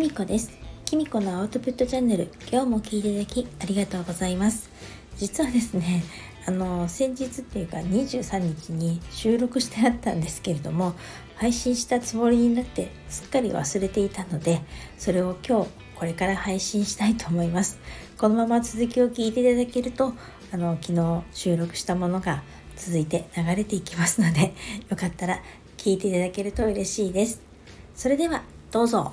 きみこです。きみこのアウトプットチャンネル今日も聞いていただきありがとうございます。実はですね あの先日っていうか23日に収録してあったんですけれども配信したつもりになってすっかり忘れていたのでそれを今日これから配信したいと思います。このまま続きを聞いていただけるとあの昨日収録したものが続いて流れていきますのでよかったら聞いていただけると嬉しいです。それではどうぞ、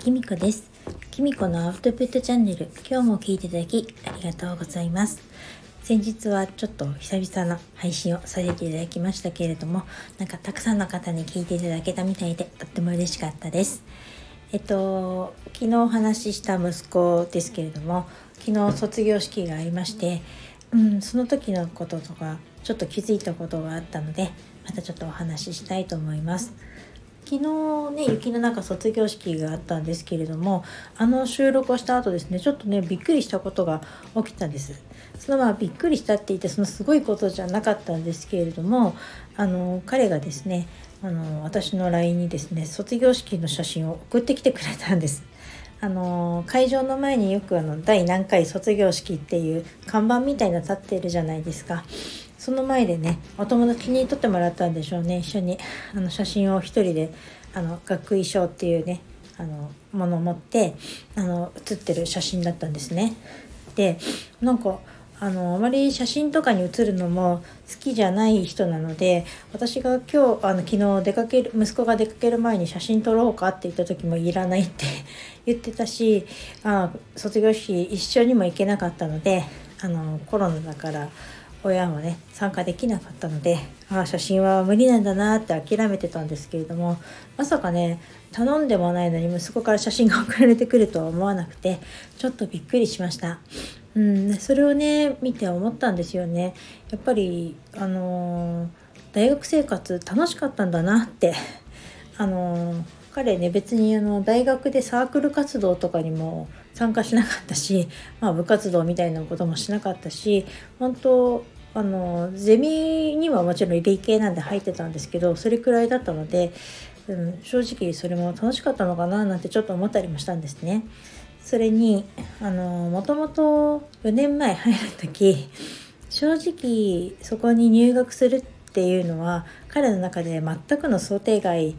きみこです。きみこのアウトプットチャンネル、今日も聞いていただきありがとうございます。先日はちょっと久々の配信をさせていただきましたけれども、なんかたくさんの方に聞いていただけたみたいで、とっても嬉しかったです。えっと、昨日お話しした息子ですけれども、昨日卒業式がありまして、うん、その時のこととか、ちょっと気づいたことがあったので、またちょっとお話ししたいと思います。昨日ね雪の中卒業式があったんですけれどもあの収録をした後ですねちょっとねびっくりしたことが起きたんです。そのまあびっくりしたって言ってそのすごいことじゃなかったんですけれどもあの彼がですねあの私の LINE にですね卒業式の写真を送ってきてくれたんです。あの会場の前によくあの第何回卒業式っていう看板みたいな立ってるじゃないですか。その前でねお友達に撮ってもらったんでしょうね一緒にあの写真を一人であの学衣装っていうねあのものを持ってあの写ってる写真だったんですね。でなんかあのあまり写真とかに写るのも好きじゃない人なので私が今日あの昨日出かける息子が出かける前に写真撮ろうかって言った時もいらないって 言ってたしあ卒業式一緒にも行けなかったのであのコロナだから親もね参加できなかったのでああ写真は無理なんだなって諦めてたんですけれどもまさかね頼んでもないのに息子から写真が送られてくるとは思わなくてちょっとびっくりしました。うん、それをね見て思ったんですよね。やっぱりあのー、大学生活楽しかったんだなってあのー彼ね別にあの大学でサークル活動とかにも参加しなかったし、まあ、部活動みたいなこともしなかったし本当あのゼミにはもちろん理系なんで入ってたんですけどそれくらいだったので、うん、正直それも楽しかったのかななんてちょっと思ったりもしたんですね。それにあのもともと4年前入る時正直そこに入学するっていうのは彼の中で全くの想定外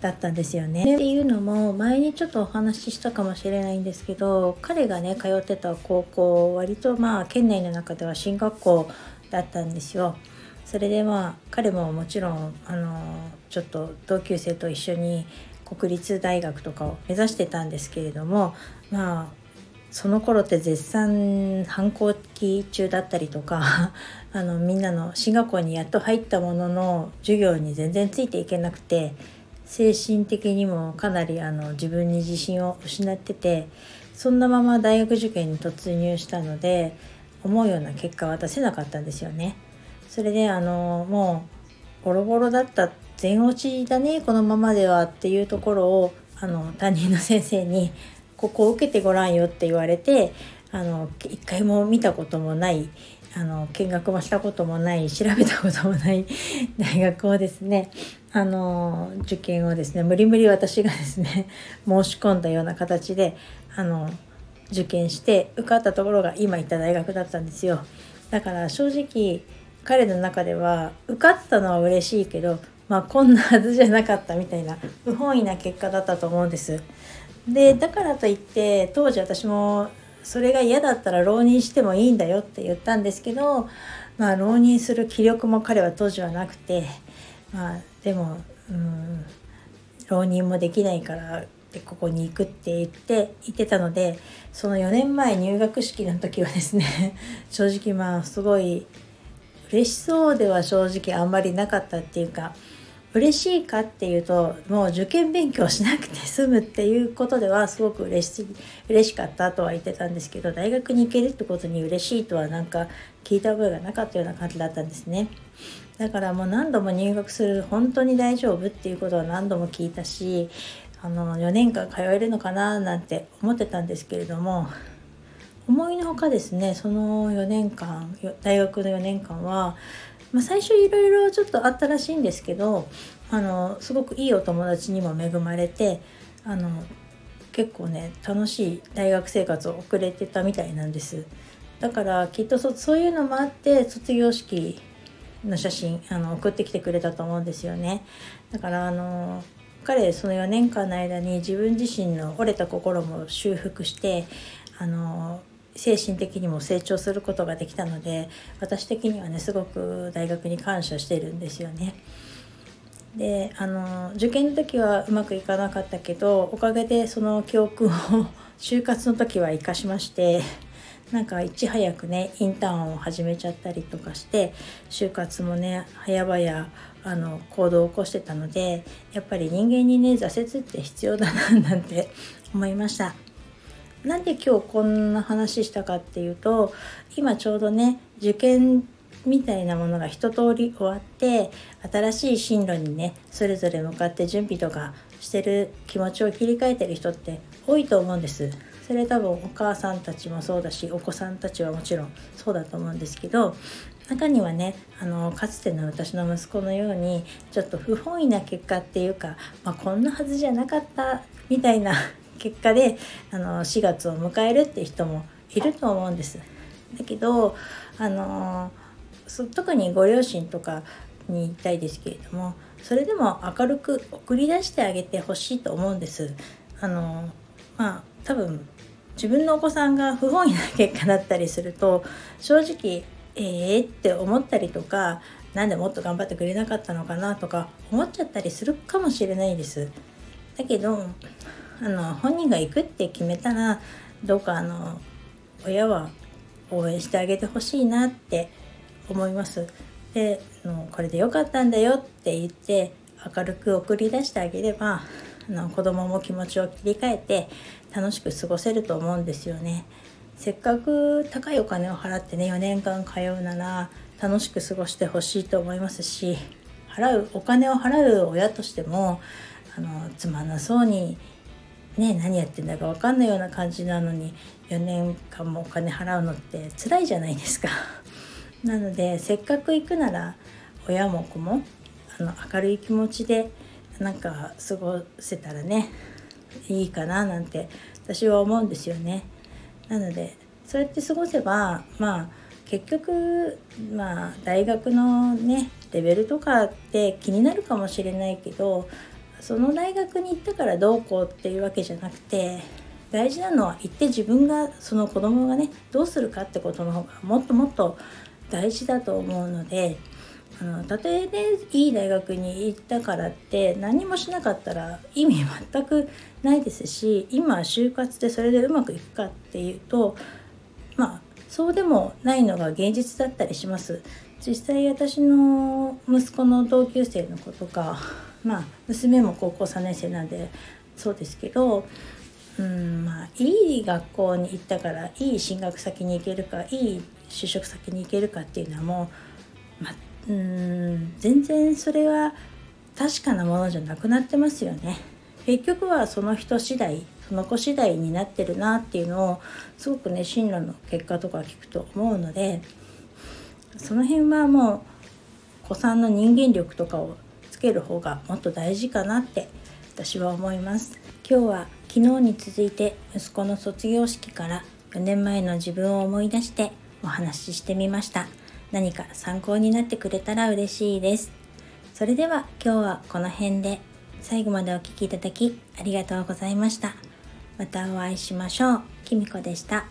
だったんですよね。っていうのも前にちょっとお話ししたかもしれないんですけど彼がね通ってた高校割とまあ県内の中では進学校だったんですよ。それでまあ彼ももちろんあのちょっと同級生と一緒に国立大学とかを目指してたんですけれどもまあその頃って絶賛反抗期中だったりとか あのみんなの進学校にやっと入ったものの授業に全然ついていけなくて精神的にもかなりあの自分に自信を失っててそんなまま大学受験に突入したので思うような結果は出せなかったんですよね。それであのもうボロボロだった全落ちだねこのままではっていうところをあの担任の先生に「ここを受けてごらんよ」って言われてあの一回も見たこともないあの見学もしたこともない調べたこともない 大学をですねあの受験をですね無理無理私がですね申し込んだような形であの受験して受かったところが今行った大学だったんですよ。だから正直彼の中では受かったのは嬉しいけどまあこんなはずじゃなかったみたいな不本意な結果だったと思うんです。でだからといって当時私もそれが嫌だったら浪人してもいいんだよって言ったんですけど、まあ、浪人する気力も彼は当時はなくて、まあ、でも、うん、浪人もできないからでここに行くって言って言ってたのでその4年前入学式の時はですね 正直まあすごい嬉しそうでは正直あんまりなかったっていうか嬉しいかっていうともう受験勉強しなくて 済むっていうことではすごく嬉し嬉しかったとは言ってたんですけど大学に行けるってことに嬉しいとはなんか聞いた覚えがなかったような感じだったんですね。だからもう何度も入学する本当に大丈夫っていうことは何度も聞いたしあの4年間通えるのかななんて思ってたんですけれども思いのほかですねその4年間大学の4年間はまあ、最初いろいろちょっとあったらしいんですけどあのすごくいいお友達にも恵まれてあの結構ね楽しい大学生活を送れてたみたいなんです。だからきっとそそういうのもあって卒業式の写真あの送ってきてくれたと思うんですよね。だからあの彼その4年間の間に自分自身の折れた心も修復してあの精神的にも成長することができたので私的にはねすごく大学に感謝してるんですよね。であの受験の時はうまくいかなかったけどおかげでその教訓を就活の時は生かしましてなんかいち早くねインターンを始めちゃったりとかして就活もね早々あの行動を起こしてたのでやっぱり人間にね挫折って必要だななんて 思いました。なんで今日こんな話したかっていうと今ちょうどね受験みたいなものが一通り終わって新しい進路にねそれぞれ向かって準備とかしてる気持ちを切り替えてる人って多いと思うんです。それ多分お母さんたちもそうだしお子さんたちはもちろんそうだと思うんですけど中にはねあのかつての私の息子のようにちょっと不本意な結果っていうか、まあ、こんなはずじゃなかったみたいな 結果であの4月を迎えるって人もいると思うんです。だけどあの特にご両親とかに言いたいですけれどもそれでも明るく送り出してあげてほしいと思うんです。あのまあ多分自分のお子さんが不本意な結果だったりすると正直えーって思ったりとか何でもっと頑張ってくれなかったのかなとか思っちゃったりするかもしれないです。だけどあの本人が行くって決めたらどうかあの親は応援してあげてほしいなって思います。でのこれで良かったんだよって言って明るく送り出してあげればあの子供も気持ちを切り替えて楽しく過ごせると思うんですよね。せっかく高いお金を払ってね4年間通うなら楽しく過ごしてほしいと思いますし払うお金を払う親としてもあのつまんなそうにね何やってんだか分かんないような感じなのに4年間もお金払うのって辛いじゃないですか。なのでせっかく行くなら親も子もあの明るい気持ちでなんか過ごせたらねいいかななんて私は思うんですよね。なのでそうやって過ごせばまあ結局まあ大学のねレベルとかって気になるかもしれないけどその大学に行ったからどうこうっていうわけじゃなくて大事なのは行って自分がその子供がねどうするかってことの方がもっともっと大事だと思うのであのたとえねいい大学に行ったからって何もしなかったら意味全くないですし今就活でそれでうまくいくかっていうとまあそうでもないのが現実だったりします。実際私の息子の同級生の子とかまあ娘も高校3年生なんでそうですけどうんまあいい学校に行ったからいい進学先に行けるかいい就職先に行けるかっていうのはもう、まあ、うん全然それは確かなものじゃなくなってますよね。結局はその人次第その子次第になってるなっていうのをすごくね進路の結果とか聞くと思うのでその辺はもう子さんの人間力とかをつける方がもっと大事かなって私は思います今日は昨日に続いて息子の卒業式から4年前の自分を思い出してお話ししてみました何か参考になってくれたら嬉しいです。それでは今日はこの辺で。最後までお聴きいただきありがとうございました。またお会いしましょう。きみこでした。